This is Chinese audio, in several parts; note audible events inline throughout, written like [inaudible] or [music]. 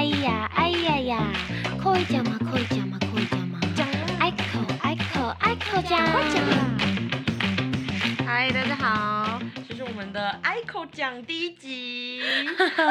哎呀哎呀呀，可以讲吗？可以讲吗？可以讲吗？讲啊爱口爱口爱口讲。快讲啊！嗨，大家好，这是我们的 ICO 奖第一集。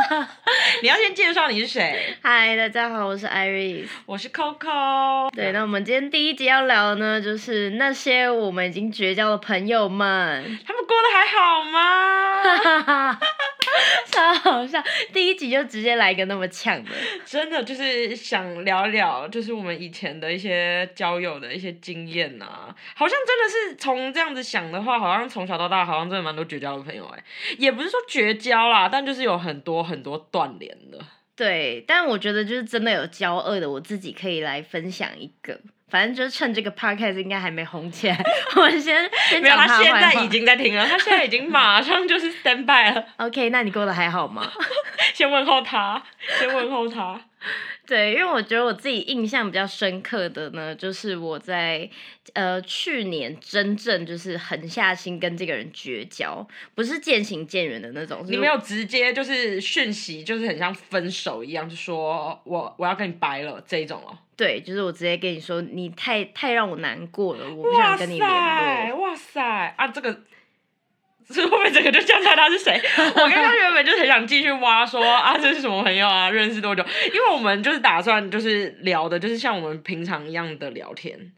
[laughs] 你要先介绍你是谁？嗨，大家好，我是 Iris。我是 Coco。对，那我们今天第一集要聊的呢，就是那些我们已经绝交的朋友们。他们过得还好吗？[laughs] [laughs] [laughs] 超好笑！第一集就直接来一个那么呛的。真的就是想聊聊，就是我们以前的一些交友的一些经验呐、好像真的是从这样子想的话，好像从小到大好像真的蛮多绝交的朋友哎、也不是说绝交啦，但就是有很多很多断联的。对，但我觉得就是真的有交恶的，我自己可以来分享一个。反正就是趁这个 podcast 应该还没红起来，我先 [laughs] 先没有，讲他的坏话现在已经在听了，他现在已经马上就是 stand by 了。[laughs] OK。那你过得还好吗？[laughs] 先问候他，先问候他。对，因为我觉得我自己印象比较深刻的呢，就是我在呃去年真正就是狠下心跟这个人绝交，不是渐行渐远的那种。你没有直接就是讯息，就是很像分手一样，就说我我要跟你掰了这一种哦。对，就是我直接跟你说，你太太让我难过了，我不想跟你联塞，络。哇塞啊！这个。这会不会整个就讲出来他是谁？[laughs] 我刚刚原本就很想继续挖说啊，这是什么朋友啊，认识多久？因为我们就是打算就是聊的，就是像我们平常一样的聊天，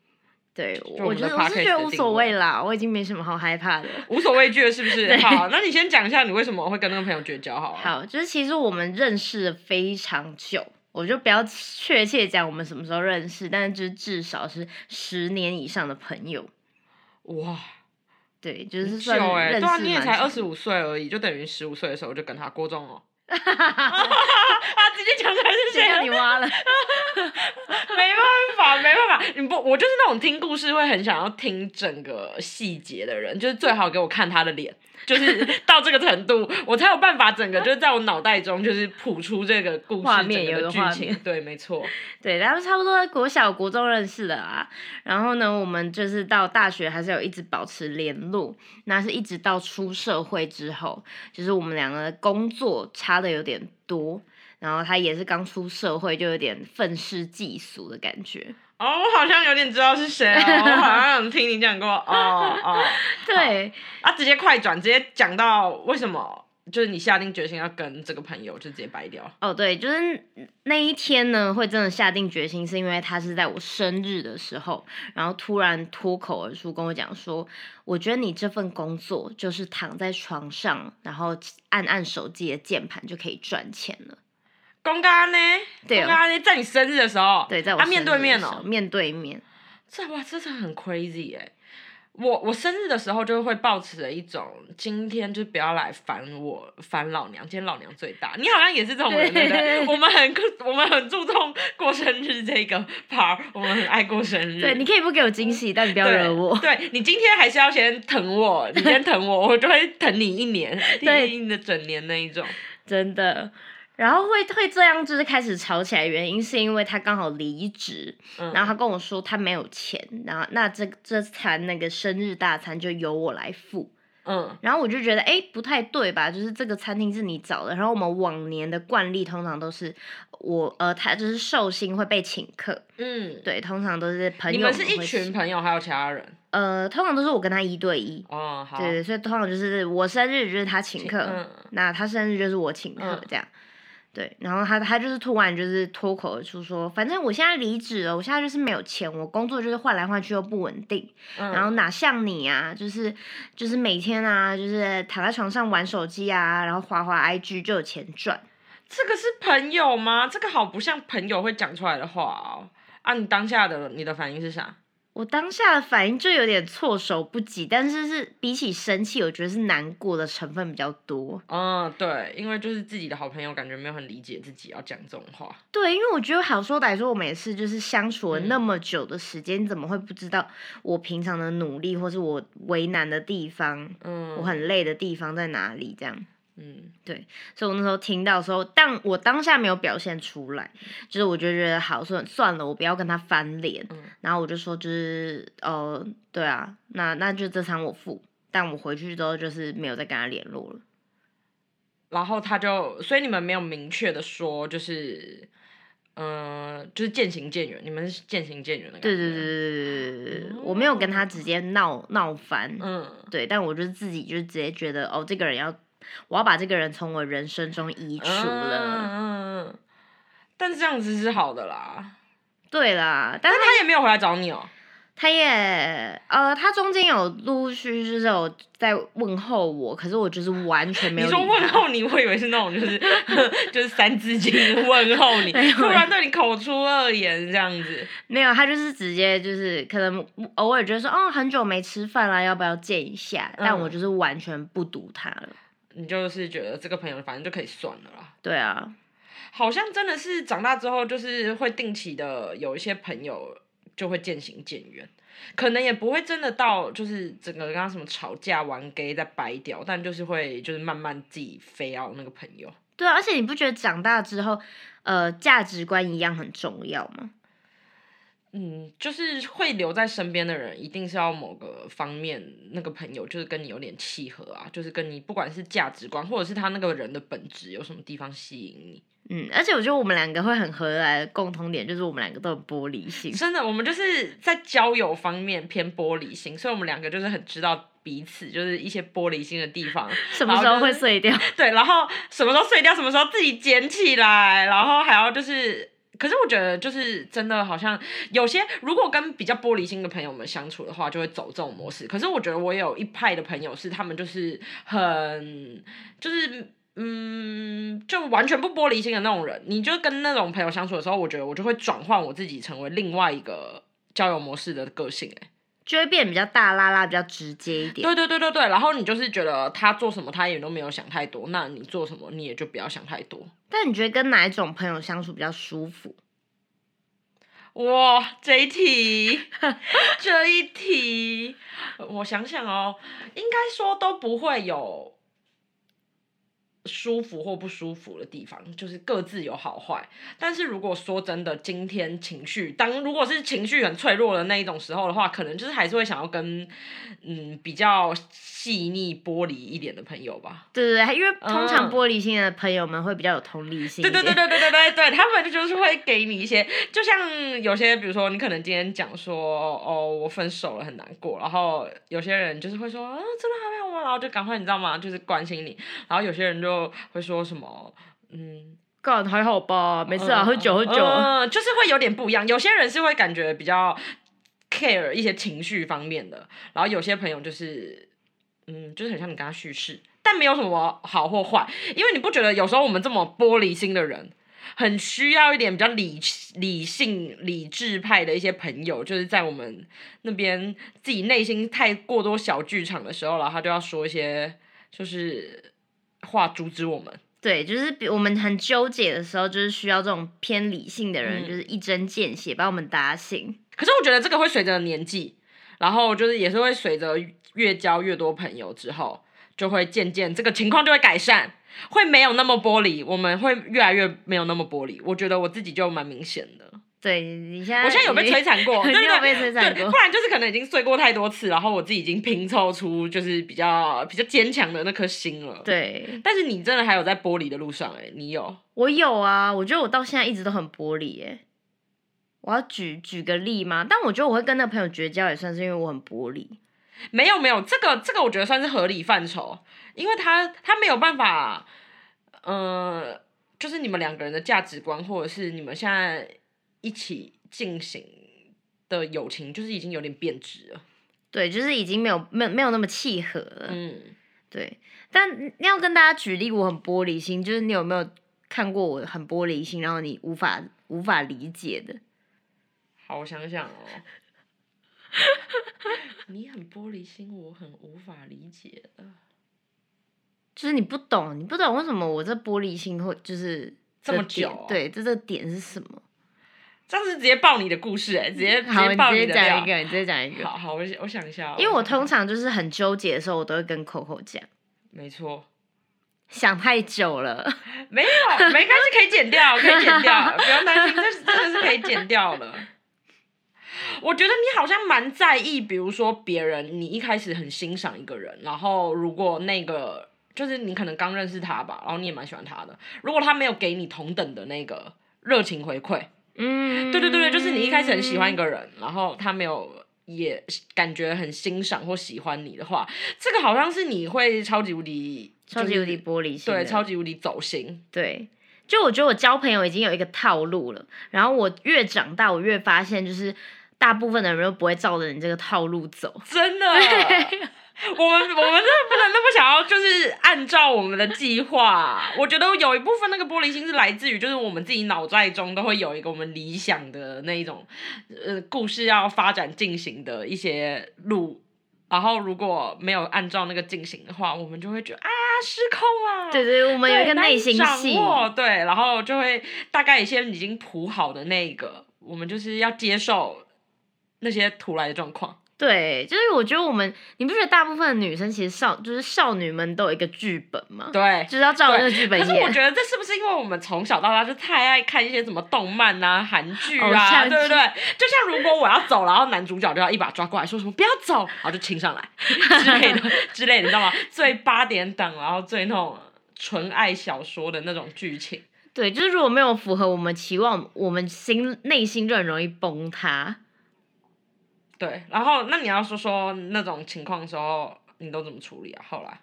对，我觉得我是觉得无所谓啦，我已经没什么好害怕的。无所畏惧了，是不是？[laughs] 好，那你先讲一下你为什么会跟那个朋友绝交好了。好，就是其实我们认识了非常久，我就不要确切讲我们什么时候认识，但是就是至少是十年以上的朋友。哇，对，就是很算久哎、认识对啊，你也才二十五岁而已，就等于十五岁的时候就跟他过中哦。[laughs] [laughs] 啊，直接讲出来是谁让你挖了？[laughs] 没办法，没办法，你不，我就是那种听故事会很想要听整个细节的人，就是最好给我看他的脸，就是 [laughs] 到这个程度，我才有办法整个就是在我脑袋中就是谱出这个故事画面整个剧情面。对，没错。[laughs] 对，然后差不多国小、国中认识的啊。然后呢，我们就是到大学还是有一直保持联络。那是一直到出社会之后，就是我们两个的工作差的有点多。然后他也是刚出社会，就有点愤世嫉俗的感觉。哦，我好像有点知道是谁哦，[laughs] 我好像听你讲过。哦哦，[laughs] 对，啊，直接快转，直接讲到为什么，就是你下定决心要跟这个朋友就直接掰掉。哦，对，就是那一天呢，会真的下定决心，是因为他是在我生日的时候，然后突然脱口而出跟我讲说，我觉得你这份工作就是躺在床上，然后按按手机的键盘就可以赚钱了。公干呢？对哦公干呢？在你生日的时候，对，在我啊面对面哦，面对面。这哇，这真的很 crazy 哎！我我生日的时候就会抱持着一种，今天就不要来烦我，烦老娘，今天老娘最大。你好像也是这种人，对不对？我们很 [laughs] 我们很注重过生日这个 part，我们很爱过生日。对，你可以不给我惊喜，但你不要惹我。对你今天还是要先疼我，[laughs] 你先疼我，我就会疼你一年，对你的整年那一种。真的。然后会会这样，就是开始吵起来，原因是因为他刚好离职，嗯，然后他跟我说他没有钱，然后那这这餐那个生日大餐就由我来付。嗯然后我就觉得，哎，不太对吧？就是这个餐厅是你找的，然后我们往年的惯例通常都是我呃，他就是寿星会被请客，嗯，对，通常都是朋友你们是一，群朋友，还有其他人呃，通常都是我跟他一对一，哦，好，对，所以通常就是我生日就是他请客，嗯那他生日就是我请客嗯这样。对，然后他他就是突然就是脱口而出说，反正我现在离职了，我现在就是没有钱，我工作就是换来换去又不稳定，嗯然后哪像你啊，就是就是每天啊，就是躺在床上玩手机啊，然后滑滑 IG 就有钱赚。这个是朋友吗？这个好不像朋友会讲出来的话哦。啊，你当下的你的反应是啥？我当下的反应就有点措手不及，但是是比起生气，我觉得是难过的成分比较多。嗯，对，因为就是自己的好朋友，感觉没有很理解自己要讲这种话。对，因为我觉得好说歹说，我们也是就是相处了嗯那么久的时间，你怎么会不知道我平常的努力，或是我为难的地方，嗯，我很累的地方在哪里？这样。嗯，对，所以我那时候听到的时候，但我当下没有表现出来，就是我就觉得好，算算了，我不要跟他翻脸。嗯、然后我就说，就是呃，对啊，那那就这场我付，但我回去之后就是没有再跟他联络了。然后他就，所以你们没有明确的说，就是，呃，就是渐行渐远，你们是渐行渐远的感觉。对对对对对，我没有跟他直接闹闹翻，嗯，对，但我就自己就直接觉得，哦，这个人要。我要把这个人从我人生中移除了。嗯嗯嗯。但是这样子是好的啦，对啦，但但是他也没有回来找你哦、他也，呃，他中间有陆陆续续就是有在问候我，可是我就是完全没有你说问候你，我以为是那种就是 [laughs] 就是三字经问候你，没有突然对你口出恶言这样子。没有，他就是直接就是可能偶尔觉得说，哦，很久没吃饭啦，要不要见一下？但我嗯就是完全不读他了。你就是觉得这个朋友反正就可以算了啦。对啊，好像真的是长大之后，就是会定期的有一些朋友就会渐行渐远，可能也不会真的到就是整个跟他什么吵架玩 gay 再掰掉，但就是会就是慢慢自己飞 out 那个朋友。对啊，而且你不觉得长大之后，呃，价值观一样很重要吗？嗯，就是会留在身边的人，一定是要某个方面那个朋友就是跟你有点契合啊，就是跟你不管是价值观或者是他那个人的本质有什么地方吸引你。嗯，而且我觉得我们两个会很合来的共同点就是我们两个都很玻璃心。真的，我们就是在交友方面偏玻璃心，所以我们两个就是很知道彼此就是一些玻璃心的地方。[laughs] 什么时候会碎掉？对，然后什么时候碎掉，什么时候自己捡起来，然后还要就是。可是我觉得，就是真的，好像有些如果跟比较玻璃心的朋友们相处的话，就会走这种模式。可是我觉得我有一派的朋友是，他们就是很，就是嗯，就完全不玻璃心的那种人。你就跟那种朋友相处的时候，我觉得我就会转换我自己，成为另外一个交友模式的个性、欸。就会变比较大拉拉，比较直接一点。对对对对对，然后你就是觉得他做什么，他也都没有想太多，那你做什么，你也就不要想太多。但你觉得跟哪一种朋友相处比较舒服？哇，这一题，[laughs] 这一题，我想想哦，应该说都不会有舒服或不舒服的地方，就是各自有好坏。但是如果说真的，今天情绪当如果是情绪很脆弱的那一种时候的话，可能就是还是会想要跟嗯比较细腻玻璃一点的朋友吧。对对对，因为通常嗯玻璃心的朋友们会比较有同理心。对对对对对对对对，他们就是会给你一些，就像有些，比如说你可能今天讲说，哦，我分手了很难过，然后有些人就是会说，啊，真的好没有吗？然后就赶快你知道吗？就是关心你，然后有些人就就会说什么，嗯，干还好吧，没事啊，喝酒喝酒。就是会有点不一样。有些人是会感觉比较 care 一些情绪方面的，然后有些朋友就是，嗯，就是很像你跟他叙事，但没有什么好或坏，因为你不觉得有时候我们这么玻璃心的人。很需要一点比较理理性、理智派的一些朋友，就是在我们那边自己内心太过多小剧场的时候，然后他就要说一些就是话阻止我们。对，就是比我们很纠结的时候，就是需要这种偏理性的人，嗯就是一针见血把我们打醒。可是我觉得这个会随着年纪，然后就是也是会随着越交越多朋友之后，就会渐渐这个情况就会改善，会没有那么玻璃，我们会越来越没有那么玻璃。我觉得我自己就蛮明显的，对你现在，我现在有被摧残过，[laughs] 对对对被摧残，过不。然就是可能已经碎过太多次，然后我自己已经拼凑出就是比较比较坚强的那颗心了。，对，但是你真的还有在玻璃的路上、欸，哎，你有？我有啊，我觉得我到现在一直都很玻璃耶。我要举举个例吗？但我觉得我会跟那个朋友绝交，也算是因为我很玻璃。没有没有，这个这个我觉得算是合理范畴，因为他他没有办法，呃，就是你们两个人的价值观，或者是你们现在一起进行的友情，就是已经有点变质了。对，就是已经没有没有没有那么契合了。嗯，对，但要跟大家举例，我很玻璃心，就是你有没有看过我很玻璃心，然后你无法无法理解的？好，我想想哦。[laughs] 你很玻璃心，我很无法理解的。就是你不懂，你不懂为什么我这玻璃心会就是这么久哦对，这这个点是什么？这样是直接爆你的故事哎、直接直好，接你直接爆的料讲一个，你直接讲一个。好好，我想我想一下哦，因为我通常就是很纠结的时候，我都会跟 Coco 讲，没错，想太久了。没有，没关系，可以剪掉，[laughs] 可以剪掉，不用担心，这是真的是可以剪掉了。我觉得你好像蛮在意，比如说别人，你一开始很欣赏一个人，然后如果那个就是你可能刚认识他吧，然后你也蛮喜欢他的。如果他没有给你同等的那个热情回馈，嗯，对对对对，就是你一开始很喜欢一个人，然后他没有也感觉很欣赏或喜欢你的话，这个好像是你会超级无敌，超级无敌玻璃心的，对，超级无敌走心。对。就我觉得我交朋友已经有一个套路了，然后我越长大，我越发现就是大部分的人都不会照着你这个套路走。真的，[laughs] [laughs] 我们我们真的不能那么想要，就是按照我们的计划。[laughs] 我觉得有一部分那个玻璃心是来自于，就是我们自己脑袋中都会有一个我们理想的那一种，呃，故事要发展进行的一些路。然后如果没有按照那个进行的话，我们就会觉得啊失控啊。对对，我们有一个内心戏。对，然后就会大概一些已经谱好的那个，我们就是要接受那些突来的状况。对，就是我觉得我们，你不觉得大部分的女生其实少，就是少女们都有一个剧本吗？对，就是要照那个剧本演。可是我觉得这是不是因为我们从小到大就太爱看一些什么动漫啊、韩剧啊，对不对？就像如果我要走，然后男主角就要一把抓过来说什么不要走，然后就亲上来 [laughs] 之类的之类的，你知道吗？最八点档，然后最那种纯爱小说的那种剧情。对，就是如果没有符合我们期望，我们心内心就很容易崩塌。对，然后那你要说说那种情况的时候，你都怎么处理啊？后来，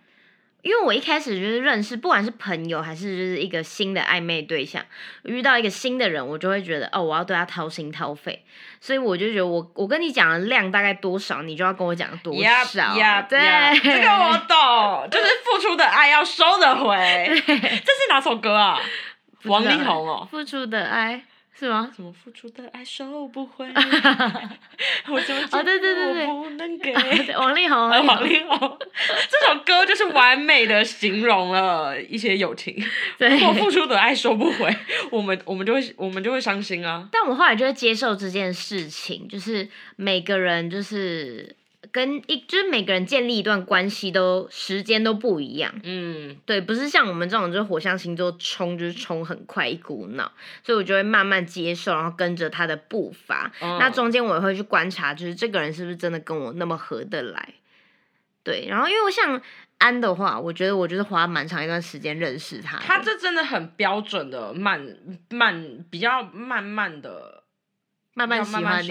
因为我一开始就是认识，不管是朋友还是就是一个新的暧昧对象，遇到一个新的人，我就会觉得哦，我要对他掏心掏肺，所以我就觉得我我跟你讲的量大概多少，你就要跟我讲多少。对，这个我懂，[laughs] 就是付出的爱要收得回。这是哪首歌啊？王力宏哦，付出的爱。是吗？怎么付出的爱收不回？[laughs] 我怎么哦对对对对，不能给王力宏，王力宏，这首歌就是完美的形容了一些友情。[laughs] 如果付出的爱收不回，我们我们就会我们就会伤心啊。但我后来就会接受这件事情，就是每个人就是。跟一就是每个人建立一段关系都时间都不一样，嗯，对，不是像我们这种就是火象星座冲就是冲很快一股脑，所以我就会慢慢接受，然后跟着他的步伐。那中间我也会去观察，就是这个人是不是真的跟我那么合得来，对。然后因为我像安的话，我觉得我就是花蛮长一段时间认识他，他这真的很标准的慢慢比较慢慢的。慢慢喜欢你，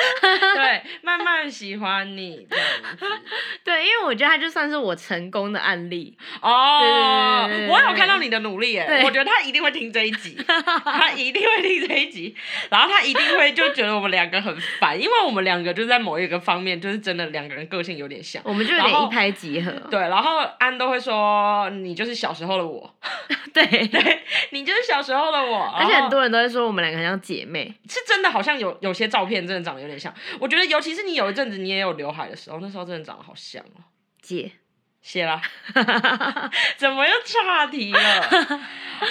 [laughs] 对，慢慢喜欢你这样子。[laughs] 对，因为我觉得他就算是我成功的案例哦。我有看到你的努力耶，我觉得他一定会听这一集，[laughs] 他一定会听这一集，然后他一定会就觉得我们两个很烦，因为我们两个就在某一个方面就是真的两个人个性有点像，我们就有点一拍即合。对，然后安都会说你就是小时候的我，对对，你就是小时候的我，而且很多人都会说我们两个很像姐妹，是。真的好像有有些照片真的长得有点像，我觉得尤其是你有一阵子你也有刘海的时候，那时候真的长得好像哦。姐，谢啦，[laughs] 怎么又岔题了？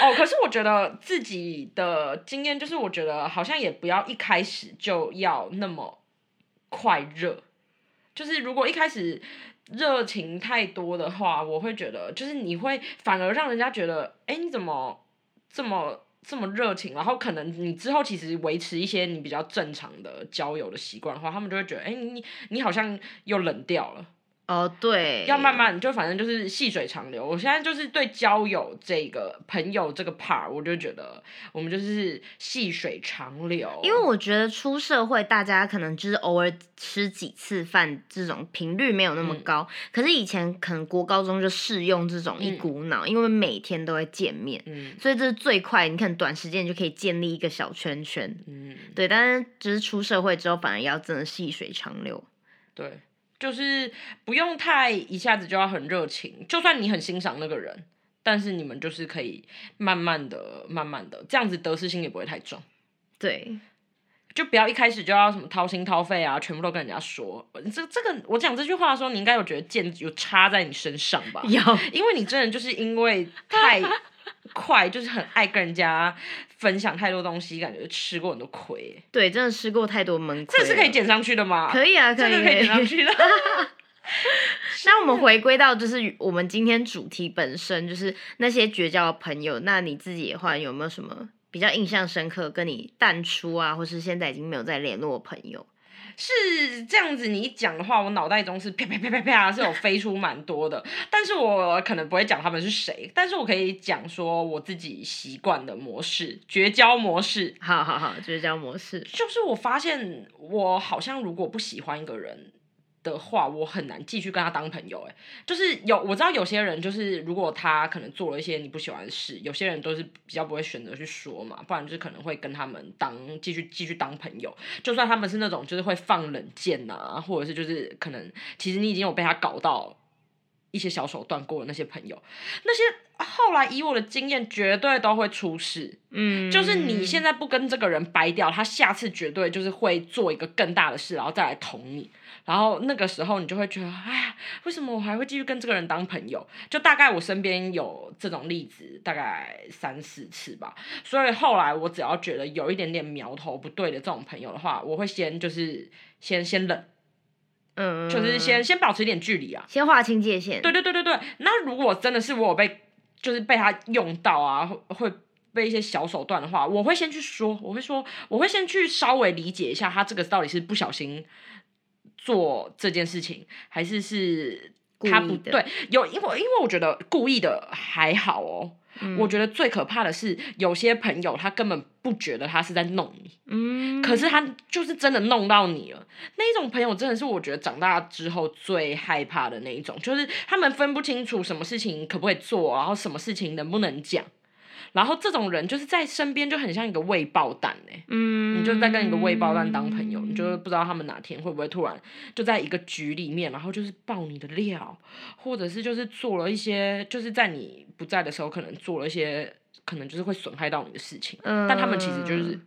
哦，可是我觉得自己的经验就是，我觉得好像也不要一开始就要那么快热，就是如果一开始热情太多的话，我会觉得就是你会反而让人家觉得，哎，你怎么这么。这么热情，然后可能你之后其实维持一些你比较正常的交友的习惯的话，他们就会觉得，哎，你你好像又冷掉了。哦，对，要慢慢，就反正就是细水长流。我现在就是对交友这个朋友这个 part，我就觉得我们就是细水长流。因为我觉得出社会，大家可能就是偶尔吃几次饭，这种频率没有那么高。可是以前可能国高中就适用这种一股脑，因为每天都会见面，所以这是最快，你看短时间就可以建立一个小圈圈。嗯，对，但是就是出社会之后，反而要真的细水长流。对。就是不用太一下子就要很热情，就算你很欣赏那个人，但是你们就是可以慢慢的、慢慢的，这样子得失心也不会太重。对，就不要一开始就要什么掏心掏肺啊，全部都跟人家说。这这个我讲这句话的时候，你应该有觉得剑有插在你身上吧？有，因为你真的就是因为太快，就是很爱跟人家。分享太多东西，感觉吃过很多亏。对，真的吃过太多闷亏。这是可以减上去的吗？可以啊，可以，可以减上去的。[laughs] 那我们回归到就是我们今天主题本身，就是那些绝交的朋友。那你自己的话，有没有什么比较印象深刻，跟你淡出啊，或是现在已经没有再联络的朋友？是这样子，你一讲的话，我脑袋中是啪啪啪啪啪是有飞出蛮多的，[laughs] 但是我可能不会讲他们是谁，但是我可以讲说我自己习惯的模式，绝交模式，好好好，绝交模式。就是我发现我好像如果不喜欢一个人。的话，我很难继续跟他当朋友。哎，就是有我知道有些人，就是如果他可能做了一些你不喜欢的事，有些人都是比较不会选择去说嘛，不然就是可能会跟他们当继续继续当朋友。就算他们是那种就是会放冷箭呐，或者是就是可能其实你已经有被他搞到一些小手段过的那些朋友，那些后来以我的经验，绝对都会出事。嗯，就是你现在不跟这个人掰掉，他下次绝对就是会做一个更大的事，然后再来捅你。然后那个时候你就会觉得，哎呀，为什么我还会继续跟这个人当朋友？就大概我身边有这种例子，大概三四次吧。所以后来我只要觉得有一点点苗头不对的这种朋友的话，我会先就是先先冷，嗯，就是先先保持一点距离啊，先划清界限。对对对对对。那如果真的是我有被就是被他用到啊，会被一些小手段的话，我会先去说，我会说，我会先去稍微理解一下他这个到底是不小心。做这件事情，还是是他不对？有因为因为我觉得故意的还好哦。我觉得最可怕的是有些朋友他根本不觉得他是在弄你，嗯，可是他就是真的弄到你了。那一种朋友真的是我觉得长大之后最害怕的那一种，就是他们分不清楚什么事情可不可以做，然后什么事情能不能讲。然后这种人就是在身边就很像一个未爆弹哎，嗯，你就在跟一个未爆弹当朋友，你就不知道他们哪天会不会突然就在一个局里面，然后就是爆你的料，或者是就是做了一些就是在你不在的时候可能做了一些可能就是会损害到你的事情，但他们其实就是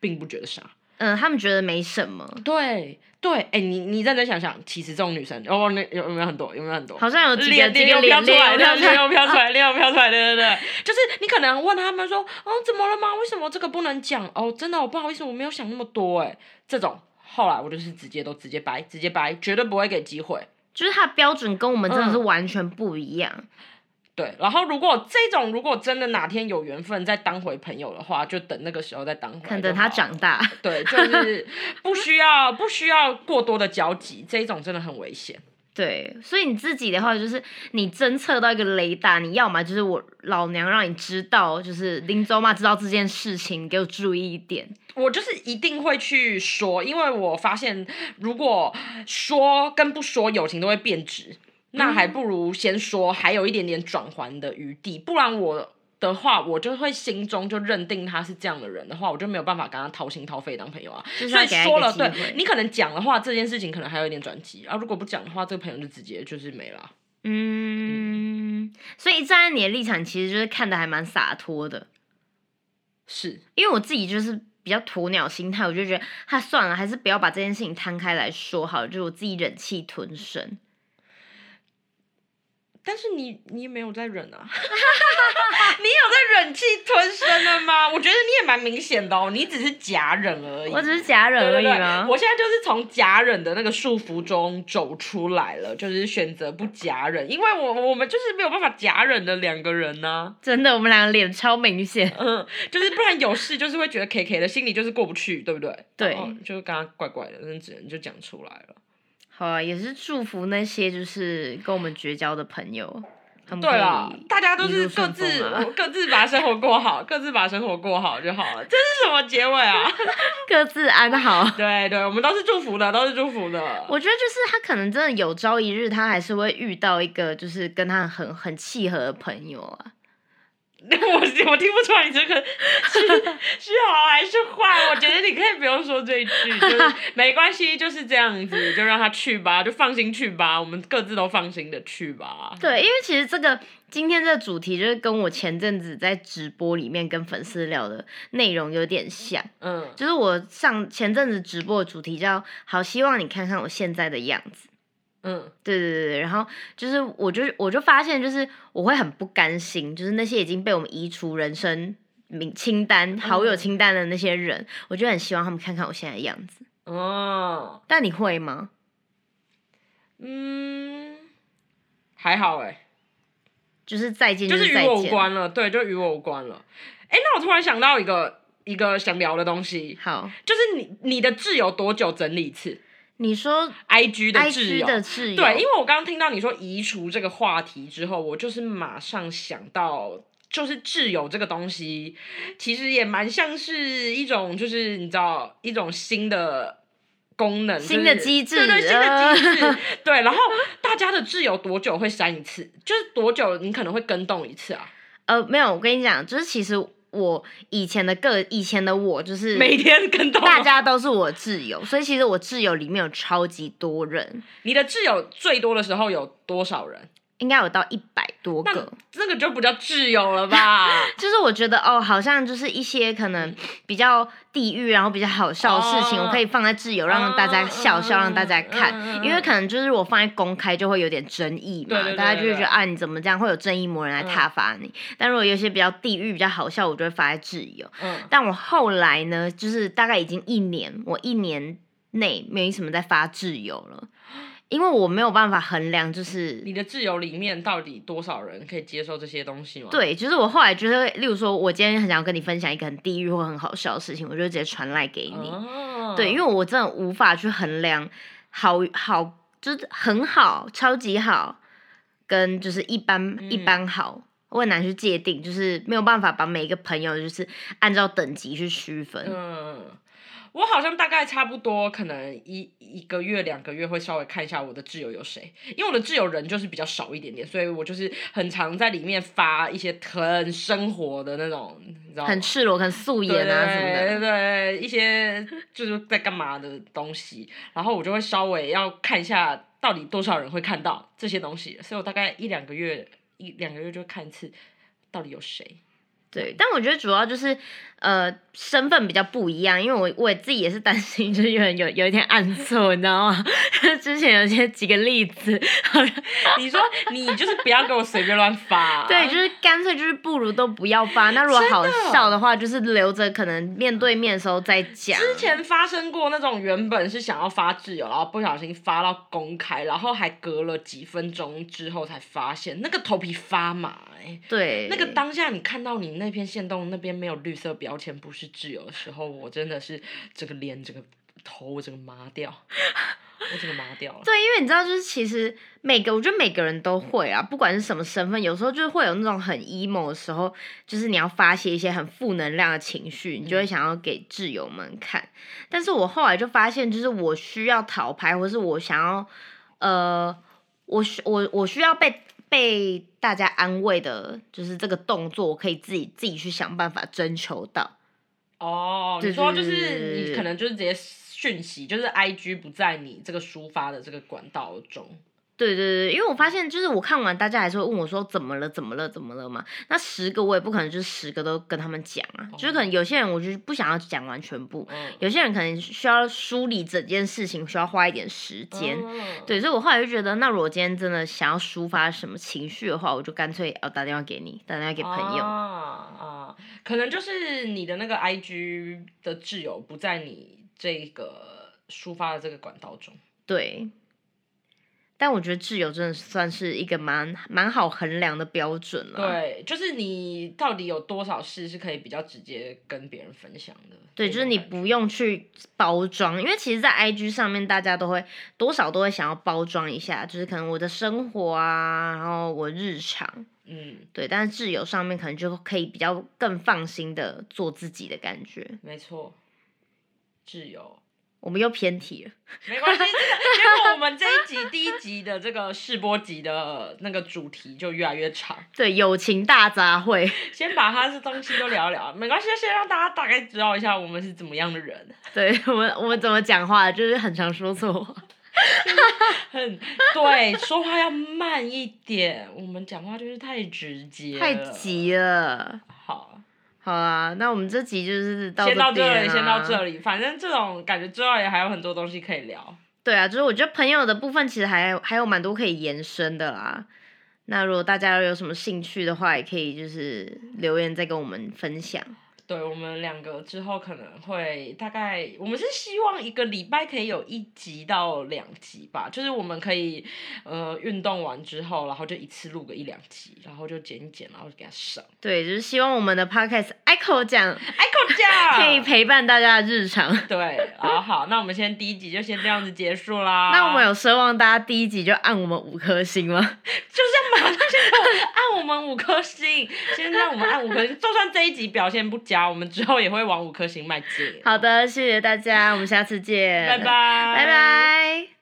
并不觉得啥。嗯，他们觉得没什么。对对，哎，你你认真想想，其实这种女生，哦，那有有没有很多？有没有很多？好像有几个几个飘出来，脸又飘出来，脸又飘出来，对对对，就是你可能问他们说，哦，怎么了吗？为什么这个不能讲？哦，真的，我不好意思，我没有想那么多，哎，这种后来我就是直接都直接掰，直接掰，绝对不会给机会。就是他标准跟我们真的是完全不一样。对，然后如果这种如果真的哪天有缘分再当回朋友的话，就等那个时候再当回。看等他长大。对，就是 [laughs] 不需要不需要过多的交集，这一种真的很危险。对，所以你自己的话就是你侦测到一个雷达，你要么就是我老娘让你知道，就是林州嘛知道这件事情，给我注意一点。我就是一定会去说，因为我发现如果说跟不说，友情都会变质。那还不如先说，还有一点点转还的余地，不然我的话，我就会心中就认定他是这样的人的话，我就没有办法跟他掏心掏肺当朋友啊。所以说了，对你可能讲的话，这件事情可能还有一点转机啊。如果不讲的话，这个朋友就直接就是没了。嗯，所以站在你的立场，其实就是看的还蛮洒脱的。是因为我自己就是比较鸵鸟心态，我就觉得他算了，还是不要把这件事情摊开来说好了，就是我自己忍气吞声。但是你你也没有在忍啊，[laughs] 你有在忍气吞声了吗？我觉得你也蛮明显的哦，你只是假忍而已。我只是假忍而已吗？我现在就是从假忍的那个束缚中走出来了，就是选择不假忍，因为我我们就是没有办法假忍的两个人呢。真的，我们两个脸超明显，嗯，就是不然有事就是会觉得 K K 的心里就是过不去，对不对？对，就是刚刚怪怪的，那只能就讲出来了。好啊，也是祝福那些就是跟我们绝交的朋友。对了，大家都是各自各自把生活过好，各自把生活过好就好了。这是什么结尾啊？[laughs] 各自安好。[laughs] 对对，我们都是祝福的，都是祝福的。我觉得就是他可能真的有朝一日，他还是会遇到一个就是跟他很很契合的朋友啊。我 [laughs] 我听不出来你这个是 [laughs] 是好还是坏，我觉得你可以不用说这一句，就是 [laughs] 没关系，就是这样子，就让他去吧，就放心去吧，我们各自都放心的去吧。对，因为其实这个今天这个主题就是跟我前阵子在直播里面跟粉丝聊的内容有点像，嗯，就是我上前阵子直播的主题叫“好希望你看看我现在的样子”。嗯，对对对对，然后就是，我就我就发现，就是我会很不甘心，就是那些已经被我们移除人生名清单、好友清单的那些人，我就很希望他们看看我现在的样子。哦，但你会吗？嗯，还好哎，就是再见，就是与我无关了，对，就与我无关了。哎，那我突然想到一个。一个想聊的东西，好，就是你你的挚友多久整理一次你说？IG 的挚友。的挚友，对，因为我刚刚听到你说移除这个话题之后，我就是马上想到，就是挚友这个东西，其实也蛮像是一种，就是你知道一种新的功能，新的就是机制对对，新的机制呃，对。然后大家的挚友多久会删一次？就是多久你可能会跟动一次啊？呃，没有，我跟你讲，就是其实我以前的个以前的我就是每天跟，大家都是我挚友，所以其实我挚友里面有超级多人，你的挚友最多的时候有多少人？应该有到一百多那个。这个就不叫挚友了吧？[laughs] 就是我觉得哦，好像就是一些可能比较地域，然后比较好笑的事情，哦我可以放在挚友，让大家笑笑，让大家看。因为可能就是我放在公开就会有点争议嘛，大家就会觉得啊，你怎么这样，会有正义魔人来挞伐你。但如果有些比较地域比较好笑，我就会发在挚友。嗯，但我后来呢，就是大概已经一年，我一年内没什么在发挚友了，因为我没有办法衡量，就是你的自由里面到底多少人可以接受这些东西吗？，对，就是我后来觉得，例如说，我今天很想要跟你分享一个很地狱或很好笑的事情，我就直接传赖给你。哦、对，因为我真的无法去衡量好好，就是很好、超级好，跟就是一般、一嗯般好，我很难去界定，就是没有办法把每一个朋友就是按照等级去区分。嗯，我好像大概差不多，可能一一个月、两个月会稍微看一下我的挚友有谁，因为我的挚友人就是比较少一点点，所以我就是很常在里面发一些很生活的那种，你知道吗？很赤裸、很素颜啊什么对的，对，一些就是在干嘛的东西，然后我就会稍微要看一下到底多少人会看到这些东西，所以我大概一两个月一两个月就看一次，到底有谁。对。但我觉得主要就是呃身份比较不一样，因为我我自己也是担心，就是有人有有一天按错，你知道吗？[laughs] 之前有些几个例子，[laughs] 你说你就是不要给我随便乱发，对，就是干脆就是不如都不要发。那如果好笑的话，就是留着可能面对面的时候再讲。之前发生过那种原本是想要发挚友，然后不小心发到公开，然后还隔了几分钟之后才发现，那个头皮发麻哎、对，那个当下你看到你那篇线动那边没有绿色标签，不是挚友的时候，我真的是这个脸、这个头，我整个麻掉，[laughs] 我整个麻掉了。对，因为你知道，就是其实每个，我觉得每个人都会啊，不管是什么身份，有时候就是会有那种很 emo 的时候，就是你要发泄一些很负能量的情绪，你就会想要给挚友们看。但是我后来就发现，就是我需要讨牌，或是我想要，呃，我需我我需要被被大家安慰的，就是这个动作，我可以自己自己去想办法征求到。哦，对你说就是你可能就是直接讯息，就是 I G 不在你这个抒发的这个管道中。对对对，因为我发现，就是我看完，大家还是会问我说怎么了，怎么了，怎么了嘛？那十个我也不可能就是十个都跟他们讲啊，就是可能有些人我就是不想要讲完全部，嗯，有些人可能需要梳理整件事情，需要花一点时间。嗯，对，所以我后来就觉得，那如果今天真的想要抒发什么情绪的话，我就干脆要打电话给你，打电话给朋友。啊啊，可能就是你的那个 I G 的挚友不在你这个抒发的这个管道中。对，但我觉得挚友真的算是一个蛮蛮好衡量的标准了。对，就是你到底有多少事是可以比较直接跟别人分享的。对，就是你不用去包装，因为其实，在 IG 上面，大家都会多少都会想要包装一下，就是可能我的生活啊，然后我日常，嗯，对，但是挚友上面可能就可以比较更放心的做自己的感觉。没错，挚友。我们又偏题了，没关系，这个结果我们这一集第一集的这个试播集的那个主题就越来越长，对，友情大杂烩，[laughs] 先把它的东西都聊一聊，没关系，先让大家大概知道一下我们是怎么样的人，[laughs] 对我们我们怎么讲话，就是很常说错话。[laughs] 很对，说话要慢一点，我们讲话就是太直接，太，急了。好。好啊，那我们这集就是到先到这边里，先到这里。反正这种感觉之外也还有很多东西可以聊。对啊，就是我觉得朋友的部分其实还还有蛮多可以延伸的啦。那如果大家有什么兴趣的话，也可以就是留言再跟我们分享。对我们两个之后可能会大概，我们是希望一个礼拜可以有一集到两集吧，就是我们可以呃运动完之后，然后就一次录个一两集，然后就剪一剪，然后给它上。对，就是希望我们的 podcast 哎口奖，爱口奖可以陪伴大家的日常。对，好好，那我们先第一集就先这样子结束啦。那我们有奢望大家第一集就按我们五颗星吗？就是马上先给我按我们五颗星，先让我们按五颗星，就算这一集表现不佳，我们之后也会往五颗星迈进。好的，谢谢大家，我们下次见，拜拜，拜拜。